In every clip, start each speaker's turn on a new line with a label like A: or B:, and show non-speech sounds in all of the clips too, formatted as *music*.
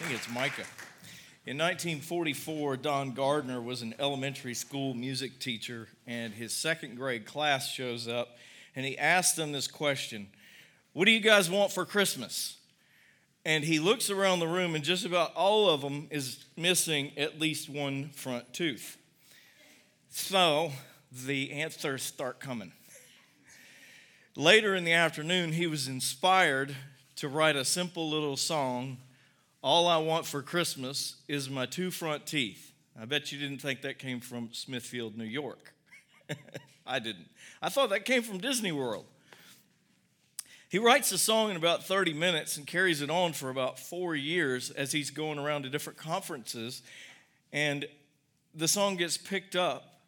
A: think it's Micah. In 1944, Don Gardner was an elementary school music teacher, and his second grade class shows up, and he asks them this question What do you guys want for Christmas? And he looks around the room, and just about all of them is missing at least one front tooth. So the answers start coming. Later in the afternoon, he was inspired to write a simple little song all I want for Christmas is my two front teeth. I bet you didn't think that came from Smithfield, New York. *laughs* I didn't. I thought that came from Disney World. He writes the song in about 30 minutes and carries it on for about four years as he's going around to different conferences. And the song gets picked up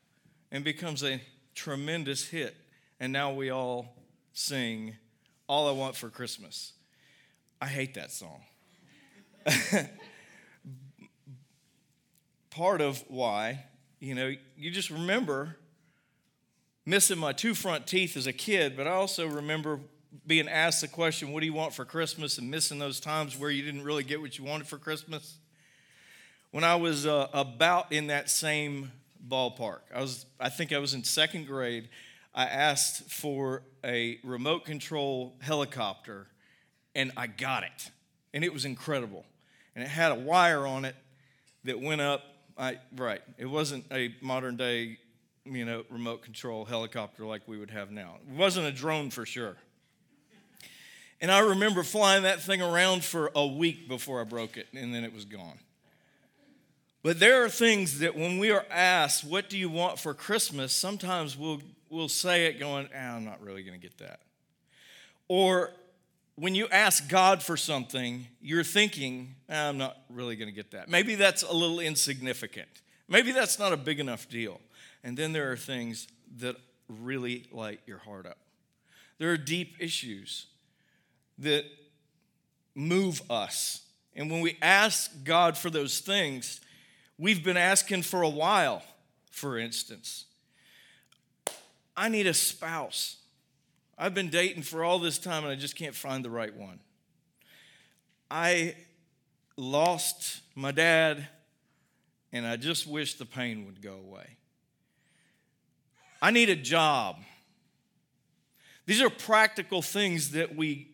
A: and becomes a tremendous hit. And now we all sing All I Want for Christmas. I hate that song. *laughs* part of why, you know, you just remember missing my two front teeth as a kid, but I also remember being asked the question, What do you want for Christmas? and missing those times where you didn't really get what you wanted for Christmas. When I was uh, about in that same ballpark, I was, I think I was in second grade. I asked for a remote control helicopter, and I got it, and it was incredible and it had a wire on it that went up. I, right, it wasn't a modern day, you know, remote control helicopter like we would have now. It wasn't a drone for sure. And I remember flying that thing around for a week before I broke it, and then it was gone. But there are things that when we are asked, What do you want for Christmas? sometimes we'll, we'll say it going, ah, I'm not really going to get that. Or when you ask God for something, you're thinking, ah, I'm not really going to get that. Maybe that's a little insignificant. Maybe that's not a big enough deal. And then there are things that really light your heart up. There are deep issues that move us. And when we ask God for those things, we've been asking for a while, for instance. I need a spouse. I've been dating for all this time and I just can't find the right one. I lost my dad and I just wish the pain would go away. I need a job. These are practical things that we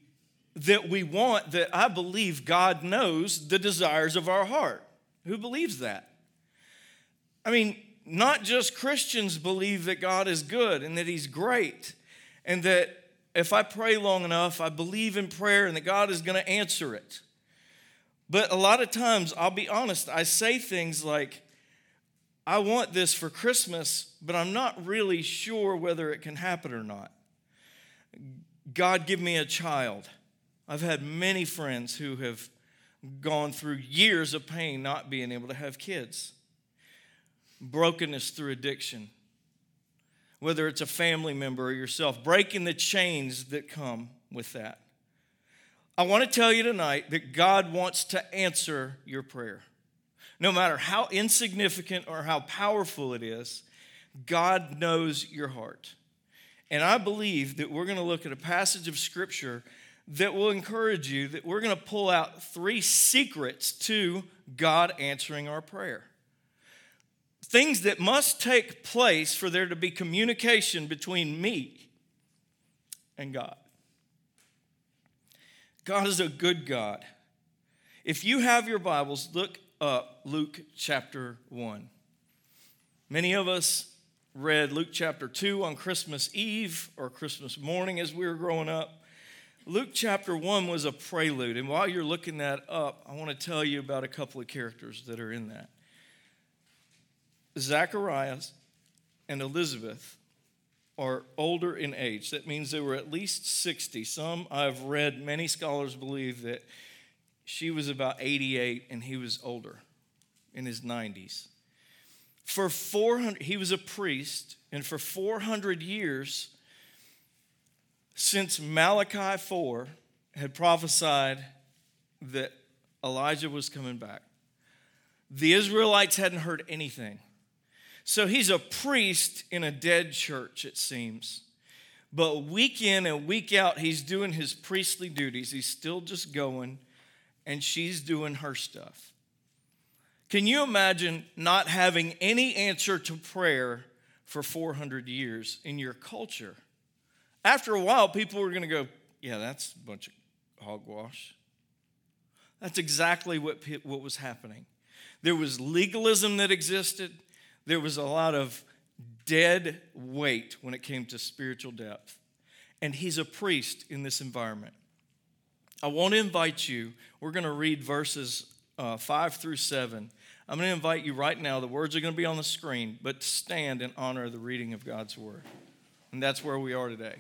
A: that we want that I believe God knows the desires of our heart. Who believes that? I mean, not just Christians believe that God is good and that he's great and that if I pray long enough, I believe in prayer and that God is going to answer it. But a lot of times, I'll be honest, I say things like, I want this for Christmas, but I'm not really sure whether it can happen or not. God, give me a child. I've had many friends who have gone through years of pain not being able to have kids, brokenness through addiction, whether it's a family member or yourself, breaking the chains that come with that. I want to tell you tonight that God wants to answer your prayer. No matter how insignificant or how powerful it is, God knows your heart. And I believe that we're going to look at a passage of scripture that will encourage you that we're going to pull out three secrets to God answering our prayer things that must take place for there to be communication between me and God. God is a good God. If you have your Bibles, look up Luke chapter 1. Many of us read Luke chapter 2 on Christmas Eve or Christmas morning as we were growing up. Luke chapter 1 was a prelude. And while you're looking that up, I want to tell you about a couple of characters that are in that. Zacharias and Elizabeth are older in age. That means they were at least 60. Some I've read, many scholars believe that she was about 88 and he was older in his 90s. For 400, he was a priest, and for 400 years, since Malachi 4 had prophesied that Elijah was coming back, the Israelites hadn't heard anything. So he's a priest in a dead church, it seems. But week in and week out, he's doing his priestly duties. He's still just going. and she's doing her stuff. Can you imagine not having any answer to prayer for 400 years in your culture? After a while, people were going to go, Yeah, that's a bunch of hogwash. That's exactly what, what was happening. There was legalism that existed, there was a lot of dead weight when it came to spiritual depth. And he's a priest in this environment. I want to invite you, we're going to read verses uh, 5 through 7. I'm going to invite you right now, the words are going to be on the screen, but stand in honor of the reading of God's word. And that's where we are today.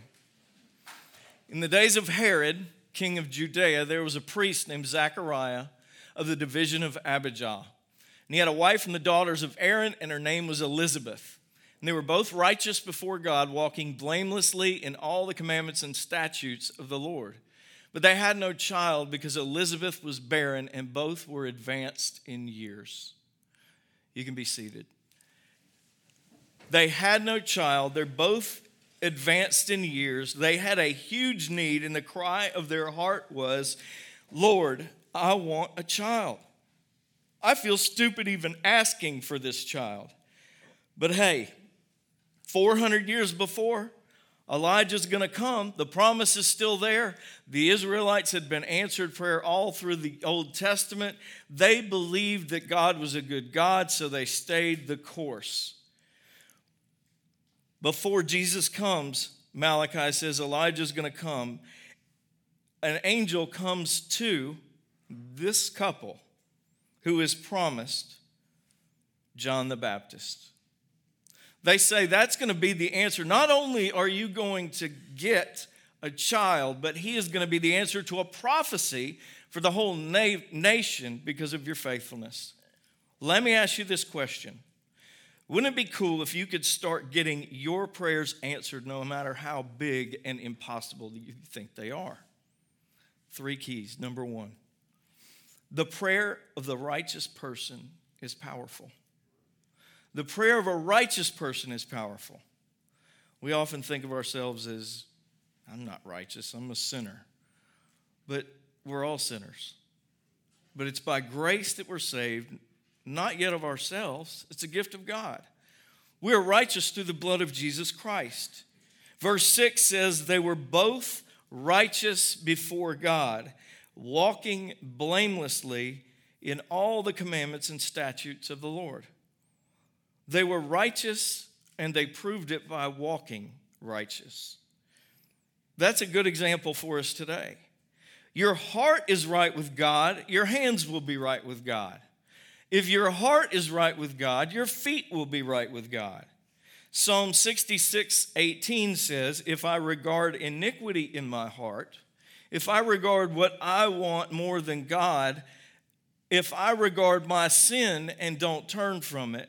A: In the days of Herod, king of Judea, there was a priest named Zechariah of the division of Abijah. And he had a wife from the daughters of Aaron, and her name was Elizabeth. And they were both righteous before God, walking blamelessly in all the commandments and statutes of the Lord. But they had no child because Elizabeth was barren, and both were advanced in years. You can be seated. They had no child. They're both advanced in years. They had a huge need, and the cry of their heart was, Lord, I want a child. I feel stupid even asking for this child. But hey, 400 years before, Elijah's going to come. The promise is still there. The Israelites had been answered prayer all through the Old Testament. They believed that God was a good God, so they stayed the course. Before Jesus comes, Malachi says Elijah's going to come. An angel comes to this couple who is promised John the Baptist. They say that's going to be the answer. Not only are you going to get a child, but he is going to be the answer to a prophecy for the whole na- nation because of your faithfulness. Let me ask you this question Wouldn't it be cool if you could start getting your prayers answered no matter how big and impossible you think they are? Three keys. Number one, the prayer of the righteous person is powerful. The prayer of a righteous person is powerful. We often think of ourselves as, I'm not righteous, I'm a sinner. But we're all sinners. But it's by grace that we're saved, not yet of ourselves. It's a gift of God. We are righteous through the blood of Jesus Christ. Verse 6 says, They were both righteous before God walking blamelessly in all the commandments and statutes of the Lord. They were righteous and they proved it by walking righteous. That's a good example for us today. Your heart is right with God, your hands will be right with God. If your heart is right with God, your feet will be right with God. Psalm 66 18 says, If I regard iniquity in my heart, if I regard what I want more than God, if I regard my sin and don't turn from it,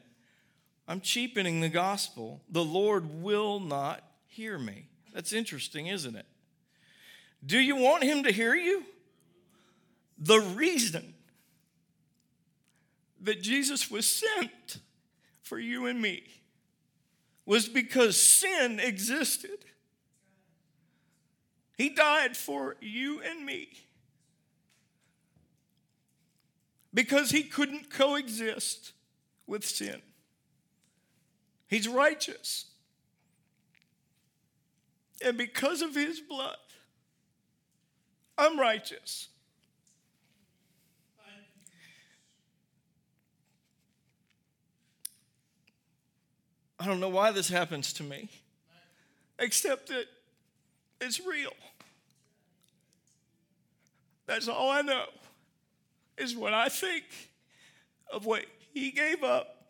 A: I'm cheapening the gospel. The Lord will not hear me. That's interesting, isn't it? Do you want him to hear you? The reason that Jesus was sent for you and me was because sin existed. He died for you and me because he couldn't coexist with sin. He's righteous. And because of his blood, I'm righteous. I don't know why this happens to me, except that it's real. That's all I know is when I think of what he gave up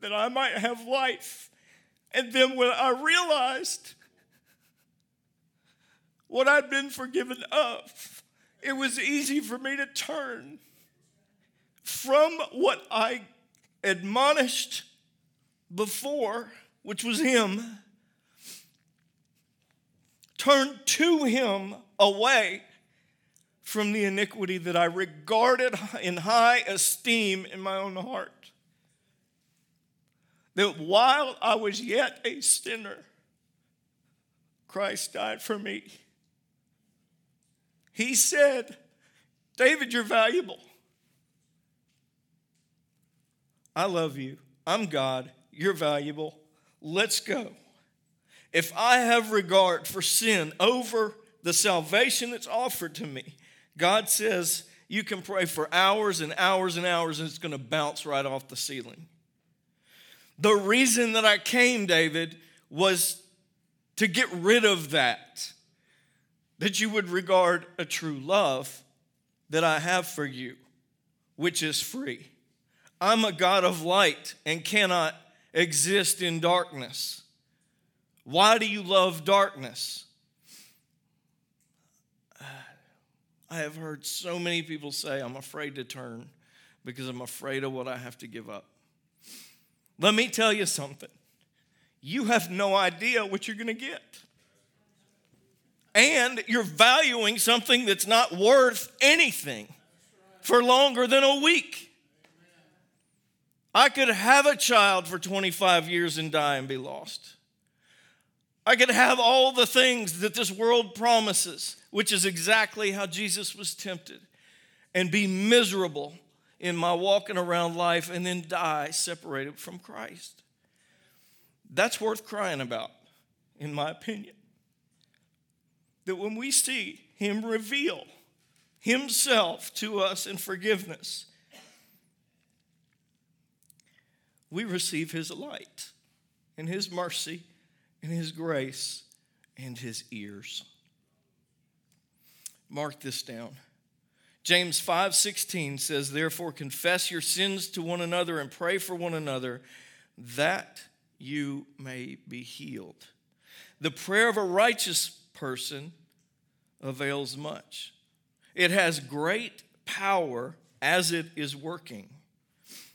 A: that I might have life. And then when I realized what I'd been forgiven of, it was easy for me to turn from what I admonished before, which was him, turn to him away from the iniquity that I regarded in high esteem in my own heart. That while I was yet a sinner, Christ died for me. He said, David, you're valuable. I love you. I'm God. You're valuable. Let's go. If I have regard for sin over the salvation that's offered to me, God says you can pray for hours and hours and hours and it's going to bounce right off the ceiling. The reason that I came, David, was to get rid of that, that you would regard a true love that I have for you, which is free. I'm a God of light and cannot exist in darkness. Why do you love darkness? I have heard so many people say, I'm afraid to turn because I'm afraid of what I have to give up. Let me tell you something. You have no idea what you're going to get. And you're valuing something that's not worth anything for longer than a week. I could have a child for 25 years and die and be lost. I could have all the things that this world promises, which is exactly how Jesus was tempted, and be miserable in my walking around life and then die separated from Christ. That's worth crying about, in my opinion. That when we see Him reveal Himself to us in forgiveness, we receive His light and His mercy and His grace and His ears. Mark this down. James 5:16 says, "Therefore confess your sins to one another and pray for one another that you may be healed." The prayer of a righteous person avails much. It has great power as it is working.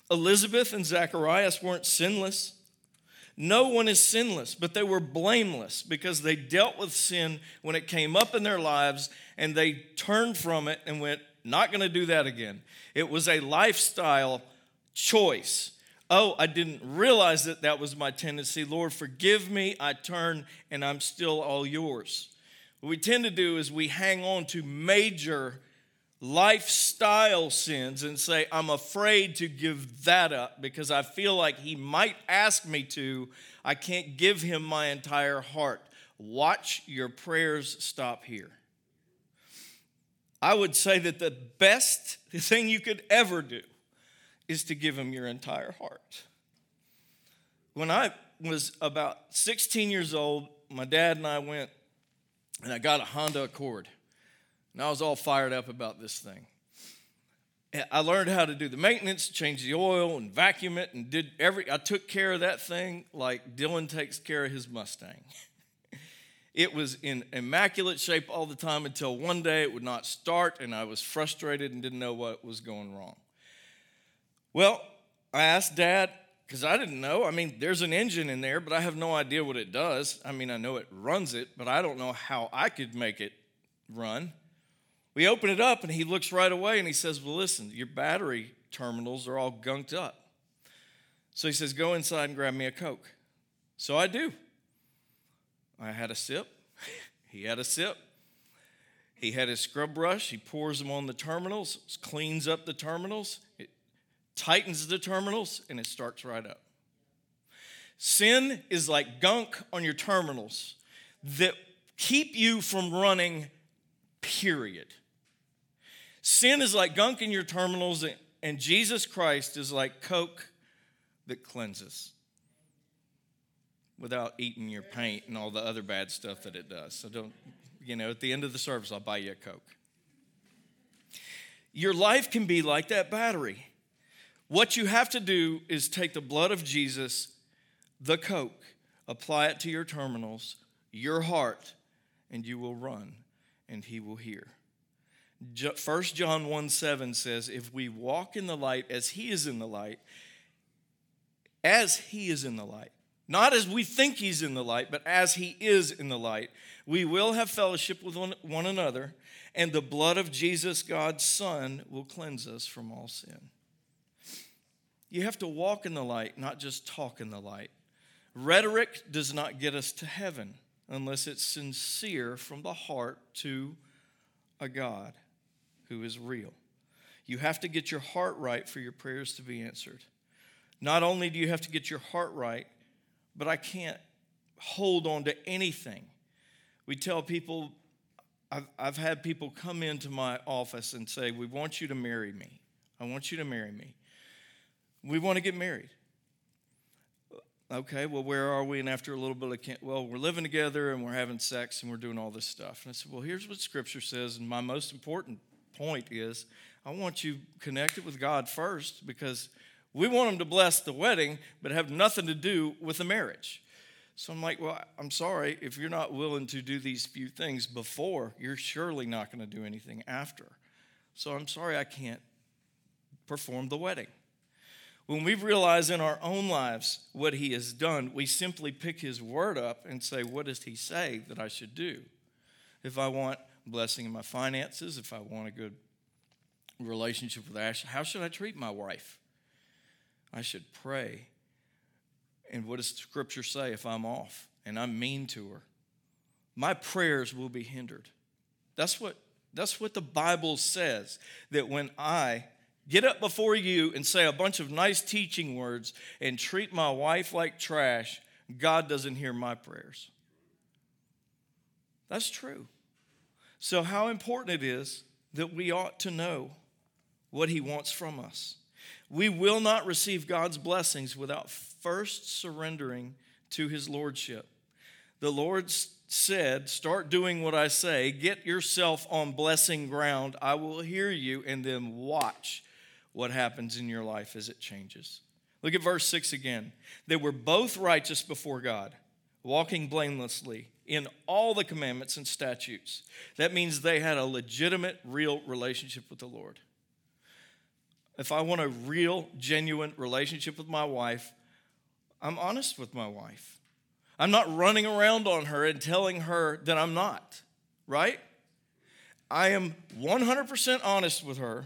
A: Elizabeth and Zacharias weren't sinless. No one is sinless, but they were blameless because they dealt with sin when it came up in their lives and they turned from it and went, not going to do that again. It was a lifestyle choice. Oh, I didn't realize that that was my tendency. Lord, forgive me. I turn and I'm still all yours. What we tend to do is we hang on to major lifestyle sins and say, I'm afraid to give that up because I feel like he might ask me to. I can't give him my entire heart. Watch your prayers stop here. I would say that the best thing you could ever do is to give him your entire heart. When I was about 16 years old, my dad and I went and I got a Honda Accord. And I was all fired up about this thing. I learned how to do the maintenance, change the oil, and vacuum it, and did every. I took care of that thing like Dylan takes care of his Mustang. *laughs* it was in immaculate shape all the time until one day it would not start, and I was frustrated and didn't know what was going wrong. Well, I asked Dad because I didn't know. I mean, there's an engine in there, but I have no idea what it does. I mean, I know it runs it, but I don't know how I could make it run. We open it up and he looks right away and he says, Well, listen, your battery terminals are all gunked up. So he says, Go inside and grab me a Coke. So I do. I had a sip. *laughs* he had a sip. He had his scrub brush. He pours them on the terminals, cleans up the terminals, it tightens the terminals, and it starts right up. Sin is like gunk on your terminals that keep you from running, period. Sin is like gunk in your terminals, and Jesus Christ is like Coke that cleanses without eating your paint and all the other bad stuff that it does. So don't, you know, at the end of the service, I'll buy you a Coke. Your life can be like that battery. What you have to do is take the blood of Jesus, the Coke, apply it to your terminals, your heart, and you will run and he will hear. 1 John 1 7 says, If we walk in the light as he is in the light, as he is in the light, not as we think he's in the light, but as he is in the light, we will have fellowship with one, one another, and the blood of Jesus, God's Son, will cleanse us from all sin. You have to walk in the light, not just talk in the light. Rhetoric does not get us to heaven unless it's sincere from the heart to a God. Who is real. You have to get your heart right for your prayers to be answered. Not only do you have to get your heart right, but I can't hold on to anything. We tell people, I've, I've had people come into my office and say, We want you to marry me. I want you to marry me. We want to get married. Okay, well, where are we? And after a little bit of, well, we're living together and we're having sex and we're doing all this stuff. And I said, well, here's what Scripture says. And my most important point is I want you connected with God first because we want Him to bless the wedding, but have nothing to do with the marriage. So I'm like, well, I'm sorry. If you're not willing to do these few things before, you're surely not going to do anything after. So I'm sorry I can't perform the wedding. When we realize in our own lives what He has done, we simply pick His word up and say, What does He say that I should do? If I want blessing in my finances, if I want a good relationship with Ash, how should I treat my wife? I should pray. And what does Scripture say if I'm off and I'm mean to her? My prayers will be hindered. That's what, that's what the Bible says. That when I get up before you and say a bunch of nice teaching words and treat my wife like trash, God doesn't hear my prayers. That's true. So, how important it is that we ought to know what He wants from us. We will not receive God's blessings without first surrendering to His Lordship. The Lord said, Start doing what I say, get yourself on blessing ground. I will hear you, and then watch what happens in your life as it changes. Look at verse 6 again. They were both righteous before God, walking blamelessly in all the commandments and statutes. That means they had a legitimate, real relationship with the Lord. If I want a real, genuine relationship with my wife, I'm honest with my wife. I'm not running around on her and telling her that I'm not, right? I am 100% honest with her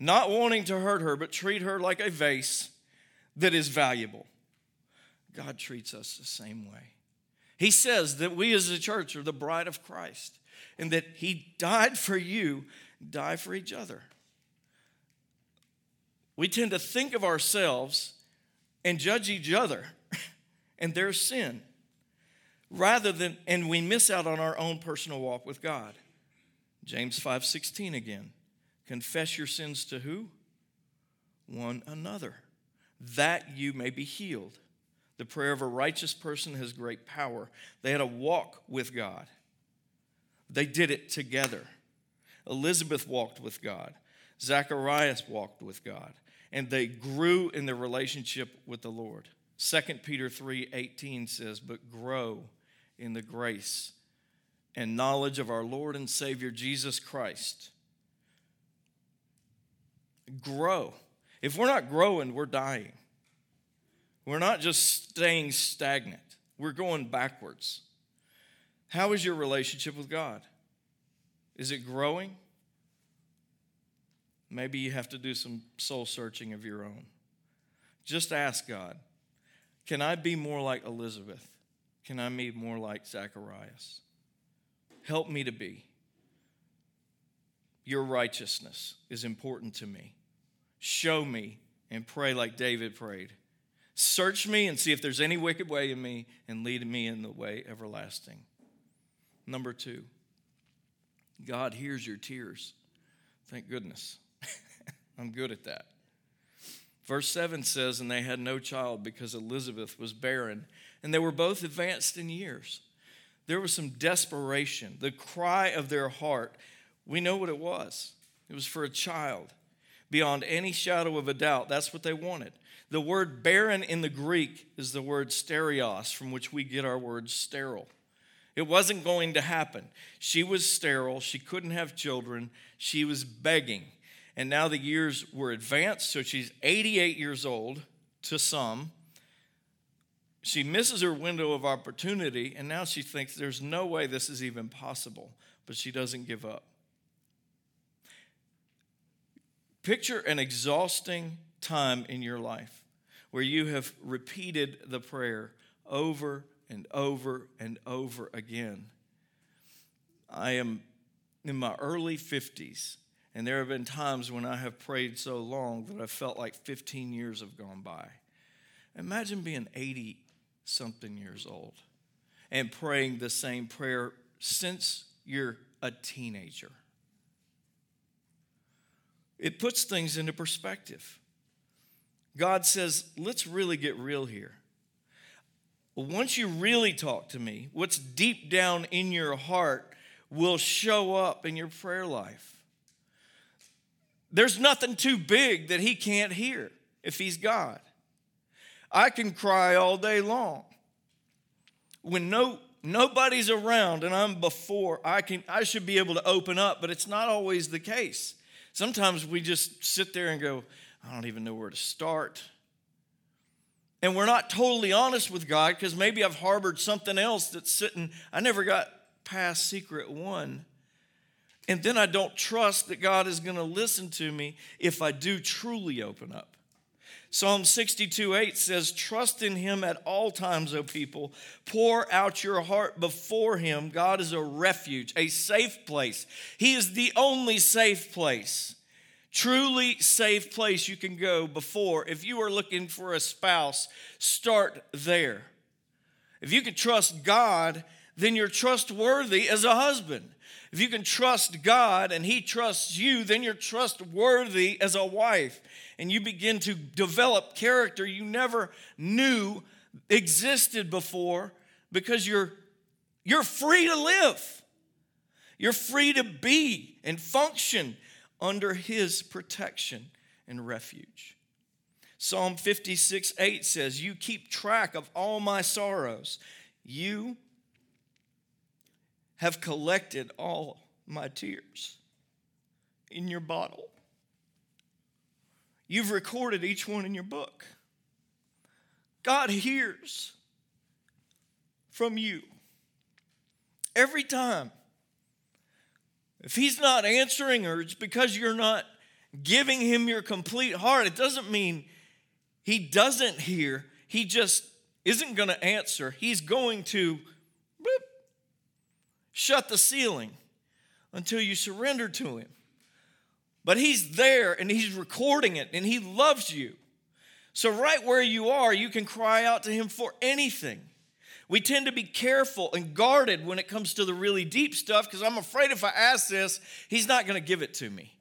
A: not wanting to hurt her, but treat her like a vase that is valuable. God treats us the same way. He says that we as a church are the bride of Christ and that He died for you, die for each other. We tend to think of ourselves and judge each other *laughs* and their sin rather than and we miss out on our own personal walk with God. James 5:16 again. Confess your sins to who? One another, that you may be healed. The prayer of a righteous person has great power. They had a walk with God, they did it together. Elizabeth walked with God, Zacharias walked with God, and they grew in their relationship with the Lord. 2 Peter 3 18 says, But grow in the grace and knowledge of our Lord and Savior Jesus Christ grow. If we're not growing, we're dying. We're not just staying stagnant, we're going backwards. How is your relationship with God? Is it growing? Maybe you have to do some soul searching of your own. Just ask God Can I be more like Elizabeth? Can I be more like Zacharias? Help me to be. Your righteousness is important to me. Show me and pray like David prayed. Search me and see if there's any wicked way in me and lead me in the way everlasting. Number two, God hears your tears. Thank goodness. *laughs* I'm good at that. Verse 7 says, And they had no child because Elizabeth was barren, and they were both advanced in years. There was some desperation. The cry of their heart we know what it was it was for a child. Beyond any shadow of a doubt, that's what they wanted. The word barren in the Greek is the word stereos, from which we get our word sterile. It wasn't going to happen. She was sterile. She couldn't have children. She was begging. And now the years were advanced, so she's 88 years old to some. She misses her window of opportunity, and now she thinks there's no way this is even possible, but she doesn't give up. Picture an exhausting time in your life where you have repeated the prayer over and over and over again. I am in my early 50s, And there have been times when I have prayed so long that I felt like 15 years have gone by. Imagine being 80 something years old and praying the same prayer since you're a teenager. It puts things into perspective. God says, let's really get real here. Once you really talk to me, what's deep down in your heart will show up in your prayer life. There's nothing too big that He can't hear if He's God. I can cry all day long. When no nobody's around and I'm before, I can I should be able to open up, but it's not always the case. Sometimes we just sit there and go, I don't even know where to start. And we're not totally honest with God because maybe I've harbored something else that's sitting, I never got past secret one. And then I don't trust that God is going to listen to me if I do truly open up. Psalm 62 8 says, Trust in him at all times, O people. Pour out your heart before him. God is a refuge, a safe place. He is the only safe place, truly safe place you can go before. If you are looking for a spouse, start there. If you can trust God, then you're trustworthy as a husband. If you can trust God and He trusts you, then you're trustworthy as a wife. And you begin to develop character you never knew existed before because you're, you're free to live. You're free to be and function under His protection and refuge. Psalm 56 8 says, You keep track of all my sorrows. You have collected all my tears in your bottle. You've recorded each one in your book. God hears from you every time. If He's not answering or it's because you're not giving Him your complete heart, it doesn't mean He doesn't hear. He just isn't going to answer. He's going to shut the ceiling until you surrender to Him. But He's there and He's recording it and He loves you. So, right where you are, you can cry out to Him for anything. We tend to be careful and guarded when it comes to the really deep stuff because I'm afraid if I ask this, He's not going to give it to me.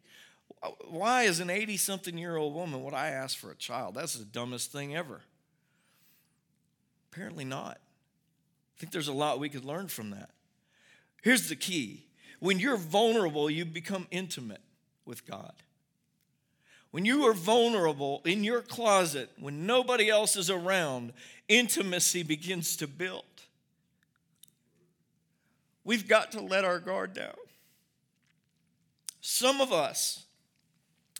A: Why, as an 80 something year old woman, would I ask for a child? That's the dumbest thing ever. Apparently not. I think there's a lot we could learn from that. Here's the key when you're vulnerable, you become intimate with God. When you are vulnerable in your closet, when nobody else is around, intimacy begins to build. We've got to let our guard down. Some of us,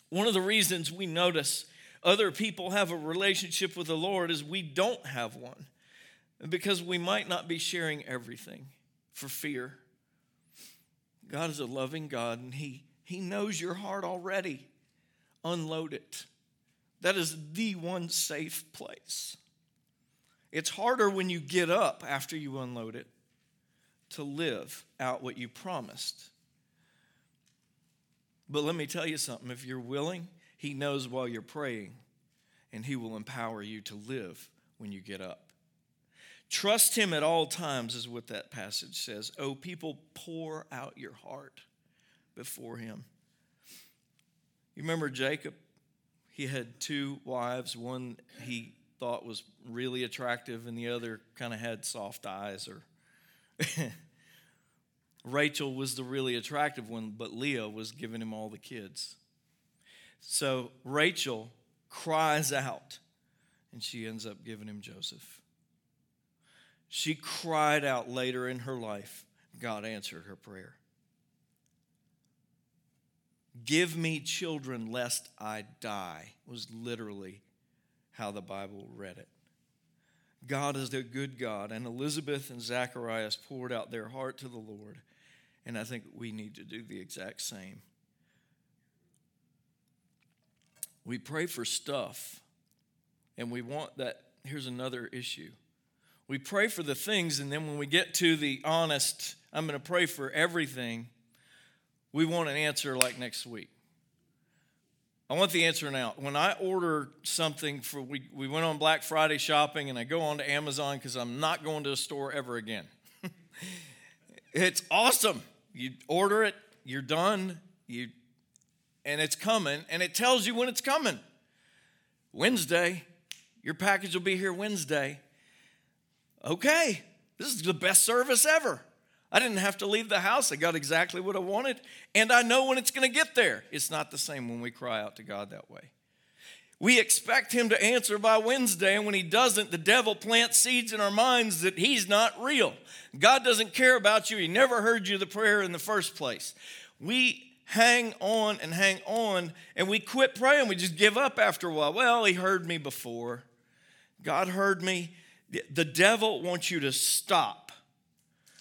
A: one of the reasons we notice other people have a relationship with the Lord is we don't have one because we might not be sharing everything for fear God is a loving God and He, he knows your heart already. Unload it. That is the one safe place. It's harder when you get up after you unload it to live out what you promised. But let me tell you something if you're willing, He knows while you're praying, and He will empower you to live when you get up. Trust him at all times, is what that passage says. Oh, people, pour out your heart before him. You remember Jacob? He had two wives. One he thought was really attractive, and the other kind of had soft eyes. Or *laughs* Rachel was the really attractive one, but Leah was giving him all the kids. So Rachel cries out, and she ends up giving him Joseph. She cried out later in her life. God answered her prayer. Give me children lest I die, was literally how the Bible read it. God is a good God, and Elizabeth and Zacharias poured out their heart to the Lord, and I think we need to do the exact same. We pray for stuff, and we want that. Here's another issue we pray for the things, and then when we get to the honest, I'm going to pray for everything, we want an answer like next week. I want the answer now. When I order something for, we, we went on Black Friday shopping and I go on to Amazon because I'm not going to a store ever again. *laughs* it's awesome. You order it, you're done, you, and it's coming, and it tells you when it's coming. Wednesday, your package will be here Wednesday. Okay, this is the best service ever. I didn't have to leave the house. I got exactly what I wanted, and I know when it's going to get there. It's not the same when we cry out to God that way. We expect Him to answer by Wednesday, and when He doesn't, the devil plants seeds in our minds that He's not real. God doesn't care about you. He never heard you the prayer in the first place. We hang on and hang on, and we quit praying. We just give up after a while. Well, He heard me before. God heard me. The devil wants you to stop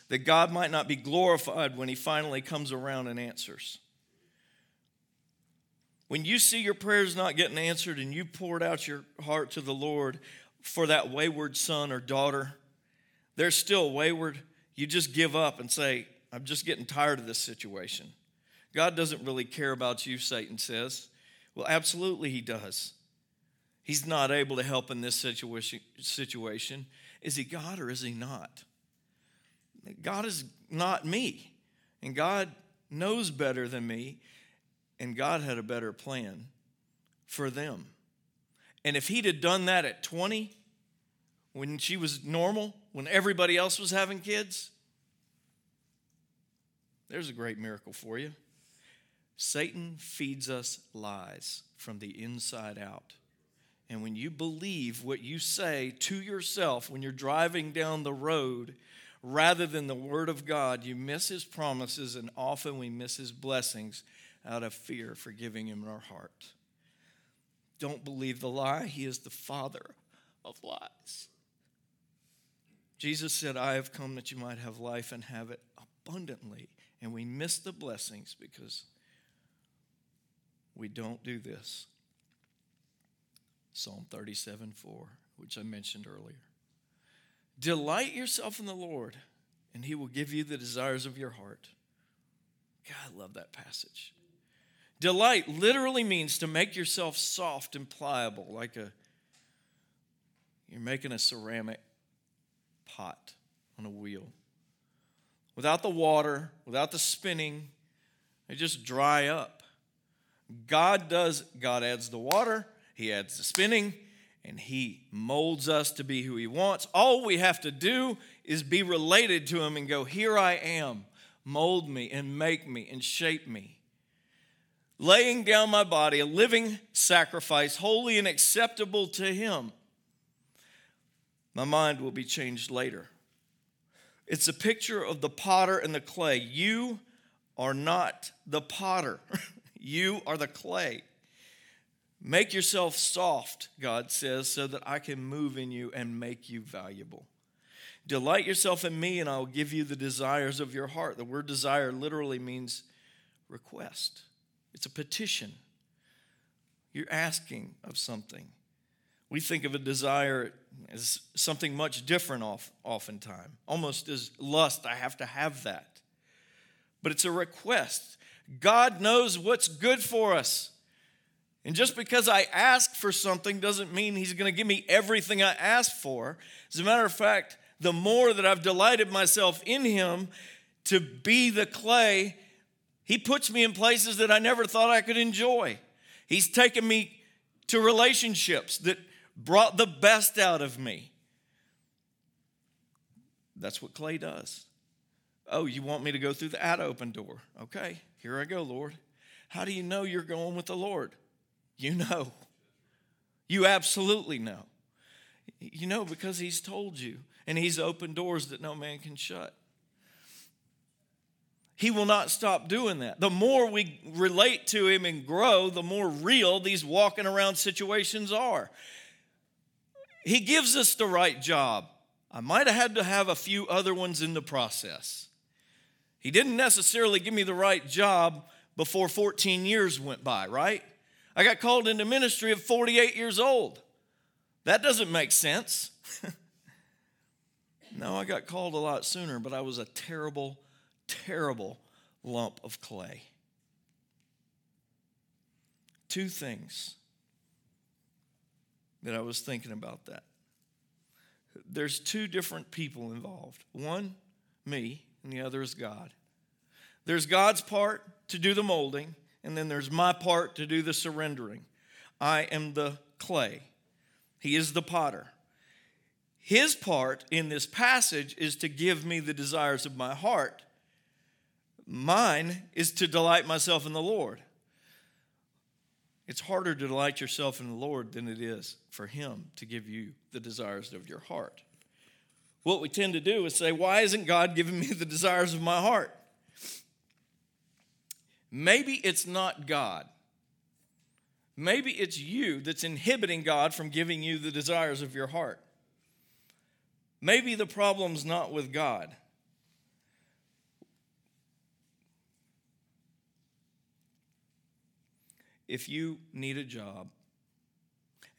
A: that God might not be glorified when He finally comes around and answers. When you see your prayers not getting answered and you poured out your heart to the Lord for that wayward son or daughter, they're still wayward. You just give up and say, I'm just getting tired of this situation. God doesn't really care about you, Satan says. Well, absolutely, he does. He's not able to help in this situation. Is he God or is he not? God is not me, and God knows better than me, and God had a better plan for them. And if He'd have done that at 20, when she was normal, when everybody else was having kids, there's a great miracle for you. Satan feeds us lies from the inside out. And when you believe what you say to yourself when you're driving down the road, rather than the Word of God, you miss His promises, and often we miss His blessings out of fear for giving Him our heart. Don't believe the lie. He is the father of lies. Jesus said, I have come that you might have life and have it abundantly. And we miss the blessings because we don't do this. Psalm 37 4, which I mentioned earlier. Delight yourself in the Lord, and he will give you the desires of your heart. God, I love that passage. Delight literally means to make yourself soft and pliable, like a you're making a ceramic pot on a wheel. Without the water, without the spinning, they just dry up. God does, God adds the water, He adds the spinning, and He molds us to be who He wants. All we have to do is be related to Him and go, Here I am. Mold me and make me and shape me. Laying down my body, a living sacrifice, holy and acceptable to Him. My mind will be changed later. It's a picture of the potter and the clay. You are not the potter, *laughs* you are the clay. Make yourself soft, God says, so that I can move in you and make you valuable. Delight yourself in me, and I will give you the desires of your heart. The word desire literally means request, it's a petition. You're asking of something. We think of a desire as something much different oftentimes, almost as lust. I have to have that. But it's a request. God knows what's good for us. And just because I ask for something doesn't mean He's going to give me everything I ask for. As a matter of fact, the more that I've delighted myself in Him to be the clay, He puts me in places that I never thought I could enjoy. He's taken me to relationships that brought the best out of me. That's what clay does. Oh, you want me to go through the at open door? Okay, here I go, Lord. How do you know you're going with the Lord? You know. You absolutely know. You know because He's told you, and He's opened doors that no man can shut. He will not stop doing that. The more we relate to Him and grow, the more real these walking around situations are. He gives us the right job. I might have had to have a few other ones in the process. He didn't necessarily give me the right job before 14 years went by, right? I got called into ministry at 48 years old. That doesn't make sense. *laughs* no, I got called a lot sooner, but I was a terrible, terrible lump of clay. two things that I was thinking about that. There's two different people involved one, me, and the other is God. There's God's part to do the molding, and then there's my part to do the surrendering. I am the clay, He is the potter. His part in this passage is to give me the desires of my heart. Mine is to delight myself in the Lord. It's harder to delight yourself in the Lord than it is for Him to give you the desires of your heart. What we tend to do is say, Why isn't God giving me the desires of my heart? Maybe it's not God. Maybe it's you that's inhibiting God from giving you the desires of your heart. Maybe the problem's not with God. if you need a job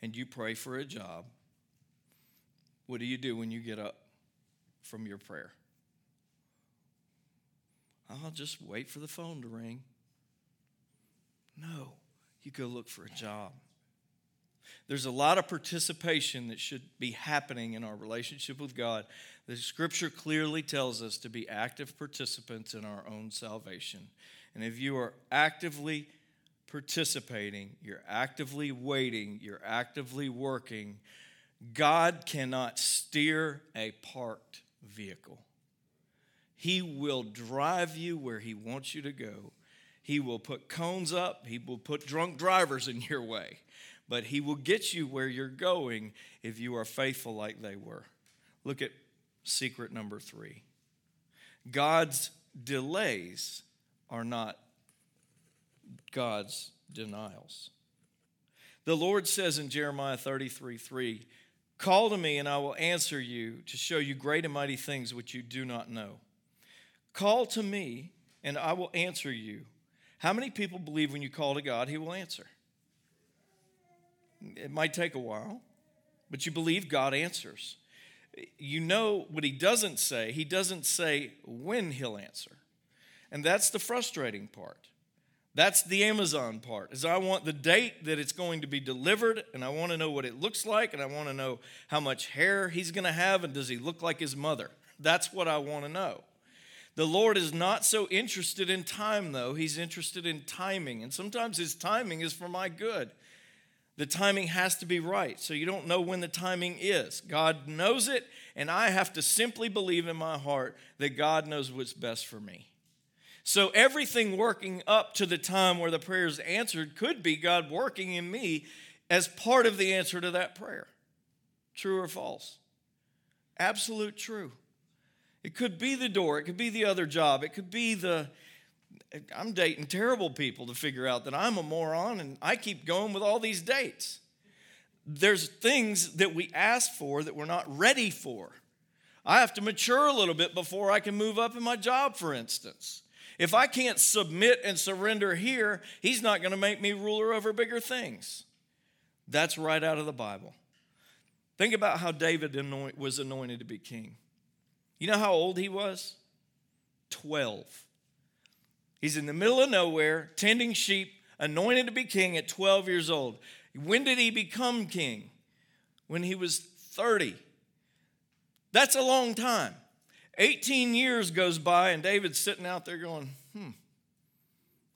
A: and you pray for a job, what do you do when you get up from your prayer? I'll just wait for the phone to ring. No, you go look for a job. There's a lot of participation that should be happening in our relationship with God. The scripture clearly tells us to be active participants in our own salvation. And if you are actively participating, you're actively waiting, you're actively working, God cannot steer a parked vehicle. He will drive you where He wants you to go. He will put cones up, He will put drunk drivers in your way, but He will get you where you're going if you are faithful like they were. Look at secret number three God's delays are not God's denials. The Lord says in Jeremiah 33 3, Call to me, and I will answer you to show you great and mighty things which you do not know. Call to me, and I will answer you. How many people believe when you call to God, He will answer? It might take a while, but you believe God answers. You know what He doesn't say, He doesn't say when He'll answer. And that's the frustrating part. That's the Amazon part. Is I want the date that it's going to be delivered and I want to know what it looks like and I want to know how much hair he's going to have and does he look like his mother? That's what I want to know. The Lord is not so interested in time though. He's interested in timing and sometimes his timing is for my good. The timing has to be right. So you don't know when the timing is. God knows it and I have to simply believe in my heart that God knows what's best for me. So everything working up to the time where the prayer is answered could be God working in me as part of the answer to that prayer. True or false? Absolute true. It could be the door, it could be the other job, it could be the. I'm dating terrible people to figure out that I'm a moron and I keep going with all these dates. There's things that we ask for that we're not ready for. I have to mature a little bit before I can move up in my job, for instance. If I can't submit and surrender here, he's not going to make me ruler over bigger things. That's right out of the Bible. Think about how David was anointed to be king. You know how old he was? 12. He's in the middle of nowhere, tending sheep, anointed to be king at 12 years old. When did he become king? When he was 30. That's a long time. 18 years goes by, and David's sitting out there going, hmm,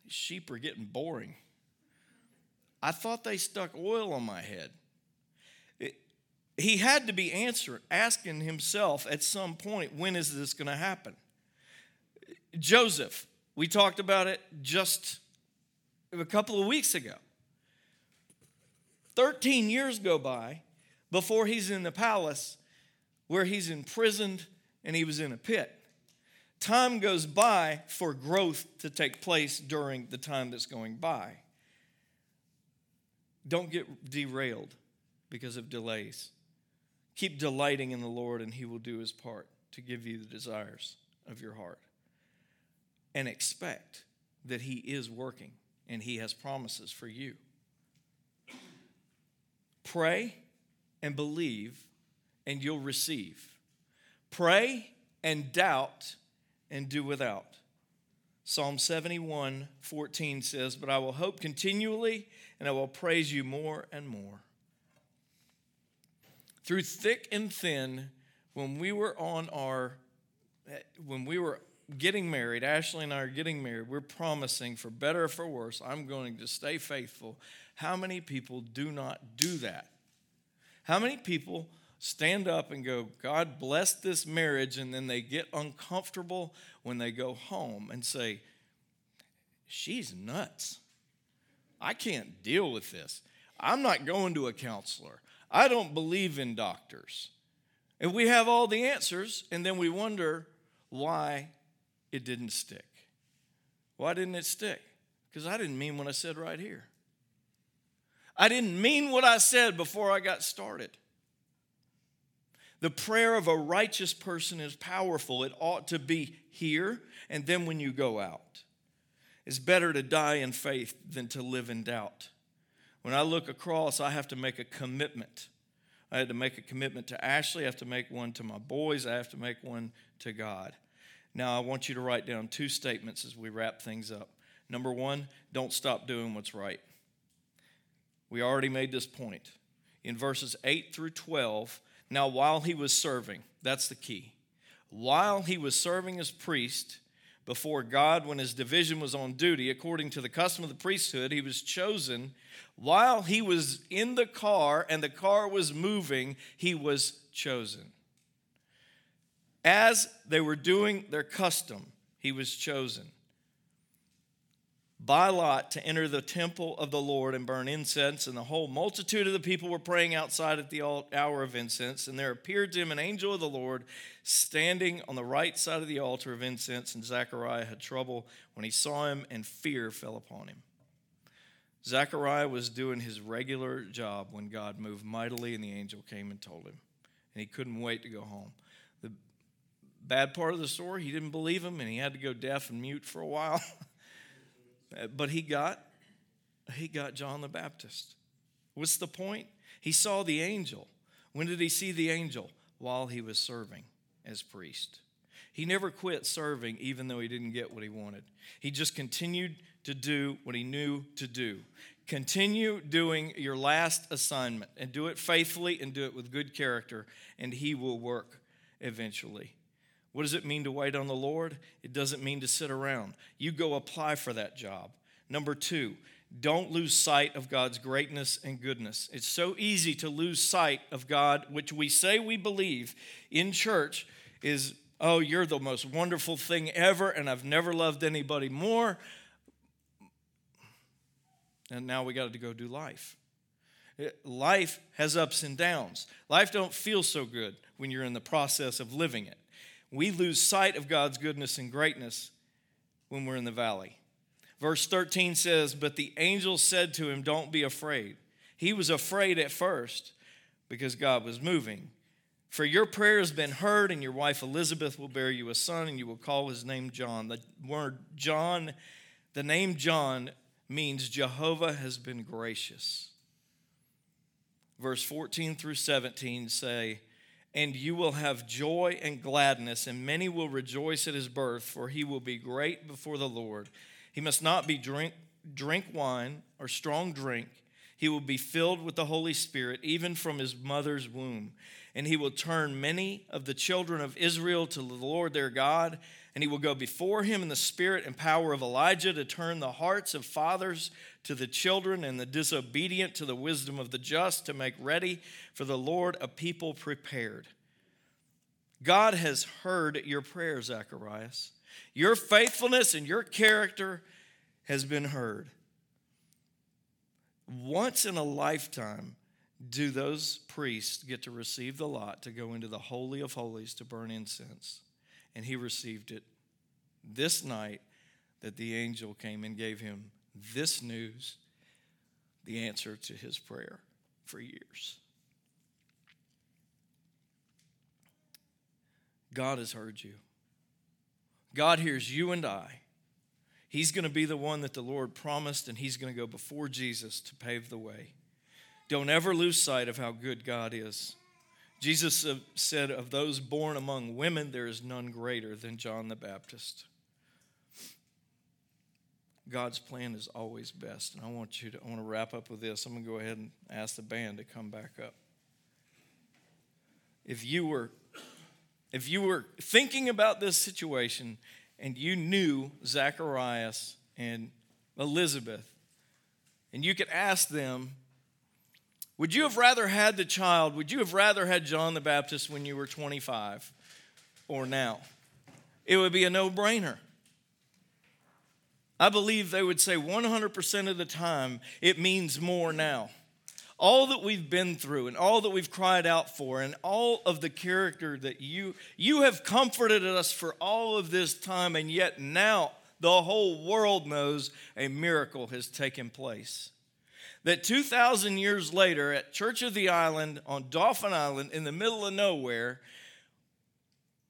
A: these sheep are getting boring. I thought they stuck oil on my head. He had to be answering, asking himself at some point, when is this going to happen? Joseph, we talked about it just a couple of weeks ago. 13 years go by before he's in the palace where he's imprisoned and he was in a pit. Time goes by for growth to take place during the time that's going by. Don't get derailed because of delays. Keep delighting in the Lord, and He will do His part to give you the desires of your heart. And expect that He is working and He has promises for you. Pray and believe, and you'll receive. Pray and doubt and do without. Psalm 71 14 says, But I will hope continually, and I will praise you more and more. Through thick and thin, when we were on our, when we were getting married, Ashley and I are getting married, we're promising for better or for worse, I'm going to stay faithful. How many people do not do that? How many people stand up and go, God bless this marriage, and then they get uncomfortable when they go home and say, She's nuts. I can't deal with this. I'm not going to a counselor. I don't believe in doctors. And we have all the answers, and then we wonder why it didn't stick. Why didn't it stick? Because I didn't mean what I said right here. I didn't mean what I said before I got started. The prayer of a righteous person is powerful. It ought to be here and then when you go out. It's better to die in faith than to live in doubt. When I look across, I have to make a commitment. I had to make a commitment to Ashley, I have to make one to my boys, I have to make one to God. Now, I want you to write down two statements as we wrap things up. Number one, don't stop doing what's right. We already made this point. In verses 8 through 12, now while he was serving, that's the key. While he was serving as priest before God, when his division was on duty, according to the custom of the priesthood, he was chosen. While he was in the car and the car was moving, he was chosen. As they were doing their custom, he was chosen by lot to enter the temple of the Lord and burn incense. And the whole multitude of the people were praying outside at the hour of incense. And there appeared to him an angel of the Lord standing on the right side of the altar of incense. And Zechariah had trouble when he saw him, and fear fell upon him. Zechariah was doing his regular job when God moved mightily, and the angel came and told him. And he couldn't wait to go home. The bad part of the story, he didn't believe him, and he had to go deaf and mute for a while. *laughs* But he got he got John the Baptist. What's the point? He saw the angel. When did he see the angel? While he was serving as priest. He never quit serving even though he didn't get what he wanted. He just continued to do what he knew to do. Continue doing your last assignment and do it faithfully and do it with good character, and he will work eventually. What does it mean to wait on the Lord? It doesn't mean to sit around. You go apply for that job. Number two, don't lose sight of God's greatness and goodness. It's so easy to lose sight of God, which we say we believe in church is, oh, you're the most wonderful thing ever, and I've never loved anybody more. And now we got to go do life. Life has ups and downs. Life don't feel so good when you're in the process of living it we lose sight of God's goodness and greatness when we're in the valley. Verse 13 says, But the angel said to him, Don't be afraid. He was afraid at first because God was moving. For your prayer has been heard, and your wife Elizabeth will bear you a son, and you will call his name John. The word John, the name John means Jehovah has been gracious. Verse 14 through 17 say, and you will have joy and gladness, and many will rejoice at his birth, for he will be great before the Lord. He must not be drink, drink wine or strong drink. He will be filled with the Holy Spirit, even from his mother's womb. And he will turn many of the children of Israel to the Lord their God and he will go before him in the spirit and power of Elijah to turn the hearts of fathers to the children and the disobedient to the wisdom of the just to make ready for the Lord a people prepared. God has heard your prayer, Zacharias. Your faithfulness and your character has been heard. Once in a lifetime, do those priests get to receive the lot to go into the Holy of Holies to burn incense? and he received it this night that the angel came and gave him this news, the answer to his prayer for years. God has heard you. God hears you and I. He's going to be the one that the Lord promised, and He's going to go before Jesus to pave the way. Don't ever lose sight of how good God is. Jesus said, Of those born among women, there is none greater than John the Baptist. God's plan is always best. And I want you to I want to wrap up with this. I'm going to go ahead and ask the band to come back up. If you were if you were thinking about this situation and you knew Zacharias and Elizabeth and you could ask them would you have rather had the child would you have rather had John the Baptist when you were 25 or now it would be a no-brainer I believe they would say 100% of the time, it means more now. All that we've been through and all that we've cried out for and all of the character that you you have comforted us for all of this time and yet now the whole world knows a miracle has taken place. That 2,000 years later at Church of the Island on Dauphin Island in the middle of nowhere,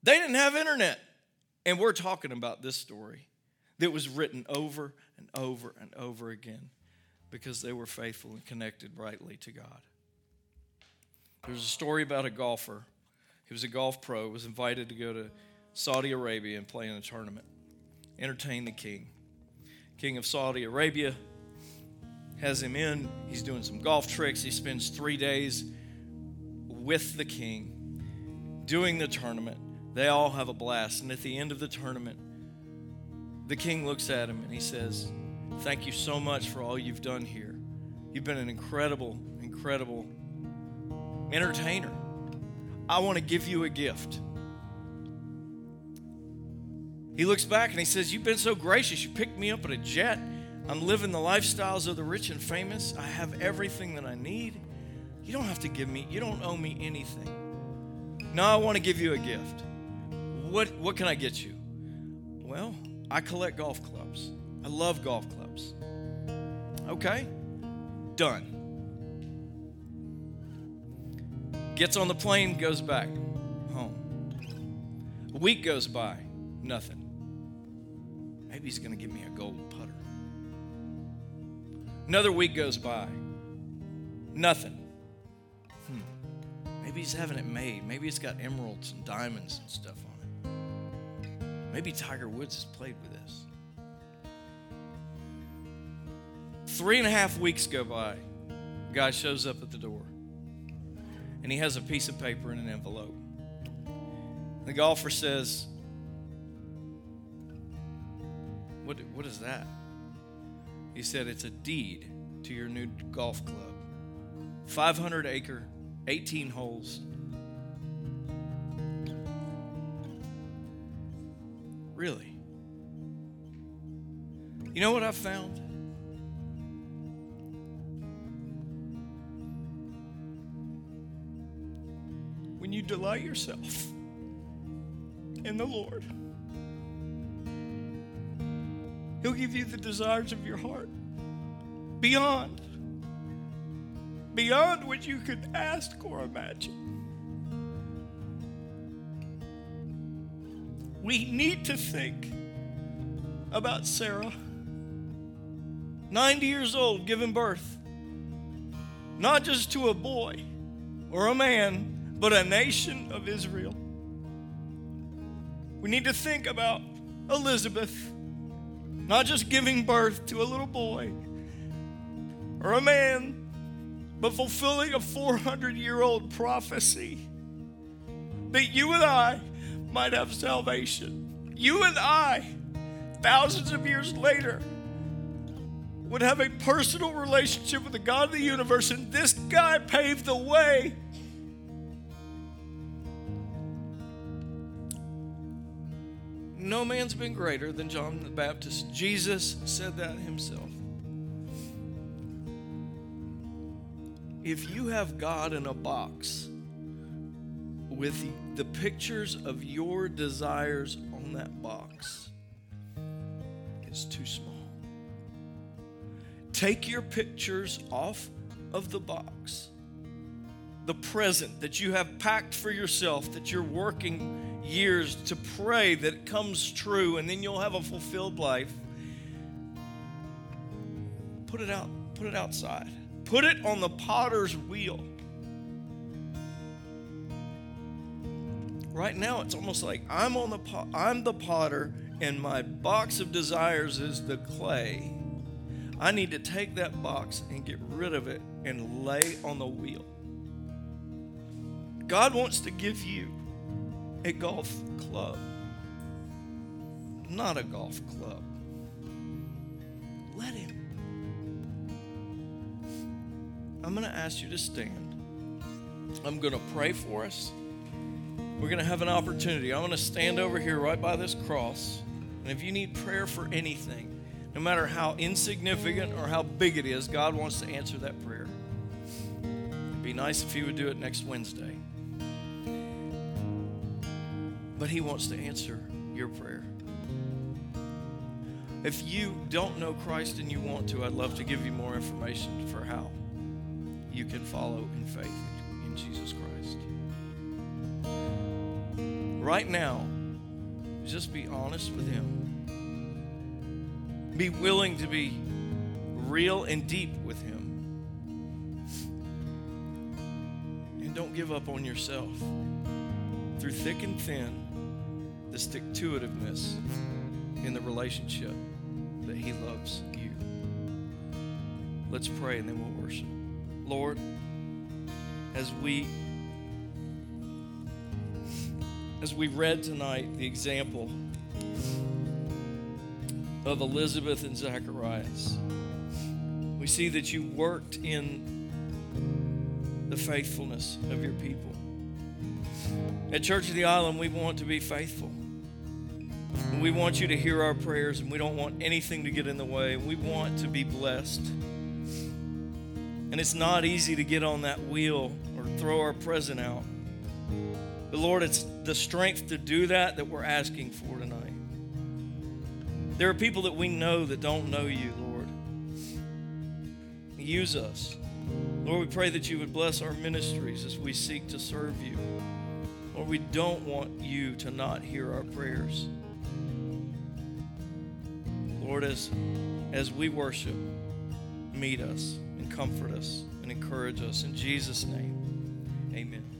A: they didn't have internet. And we're talking about this story that was written over and over and over again because they were faithful and connected rightly to God. There's a story about a golfer. He was a golf pro, was invited to go to Saudi Arabia and play in a tournament, entertain the king. King of Saudi Arabia has him in. He's doing some golf tricks. He spends three days with the king doing the tournament. They all have a blast. And at the end of the tournament, the king looks at him and he says, Thank you so much for all you've done here. You've been an incredible, incredible entertainer. I want to give you a gift. He looks back and he says, You've been so gracious. You picked me up in a jet. I'm living the lifestyles of the rich and famous. I have everything that I need. You don't have to give me, you don't owe me anything. No, I want to give you a gift. What, what can I get you? Well, I collect golf clubs. I love golf clubs. Okay, done. Gets on the plane, goes back home. A week goes by, nothing. Maybe he's going to give me a gold putter. Another week goes by, nothing. Hmm. Maybe he's having it made. Maybe it's got emeralds and diamonds and stuff Maybe Tiger Woods has played with this. Three and a half weeks go by. Guy shows up at the door. And he has a piece of paper in an envelope. The golfer says, What, what is that? He said, It's a deed to your new golf club. 500 acre, 18 holes, Really? You know what I've found? When you delight yourself in the Lord, He'll give you the desires of your heart beyond, beyond what you could ask or imagine. We need to think about Sarah, 90 years old, giving birth, not just to a boy or a man, but a nation of Israel. We need to think about Elizabeth, not just giving birth to a little boy or a man, but fulfilling a 400 year old prophecy that you and I might have salvation. You and I, thousands of years later, would have a personal relationship with the God of the universe, and this guy paved the way. No man's been greater than John the Baptist. Jesus said that himself. If you have God in a box, with the pictures of your desires on that box is too small. Take your pictures off of the box. The present that you have packed for yourself, that you're working years to pray that it comes true, and then you'll have a fulfilled life. Put it out, put it outside. Put it on the potter's wheel right now it's almost like I'm on the I'm the potter and my box of desires is the clay, I need to take that box and get rid of it and lay on the wheel. God wants to give you a golf club, not a golf club. Let Him. I'm going to ask you to stand. I'm going to pray for us. We're going to have an opportunity. I'm going to stand over here right by this cross. And if you need prayer for anything, no matter how insignificant or how big it is, God wants to answer that prayer. It'd be nice if He would do it next Wednesday. But He wants to answer your prayer. If you don't know Christ and you want to, I'd love to give you more information for how you can follow in faith in Jesus Christ. Right now, just be honest with Him. Be willing to be real and deep with Him. And don't give up on yourself. Through thick and thin, the stick to itiveness in the relationship that He loves you. Let's pray and then we'll worship. Lord, as we as we read tonight the example of Elizabeth and Zacharias, we see that you worked in the faithfulness of your people. At Church of the Island, we want to be faithful. We want you to hear our prayers, and we don't want anything to get in the way. We want to be blessed. And it's not easy to get on that wheel or throw our present out. But Lord, it's the strength to do that that we're asking for tonight. There are people that we know that don't know you, Lord. Use us. Lord, we pray that you would bless our ministries as we seek to serve you. Lord, we don't want you to not hear our prayers. Lord, as, as we worship, meet us and comfort us and encourage us. In Jesus' name, amen.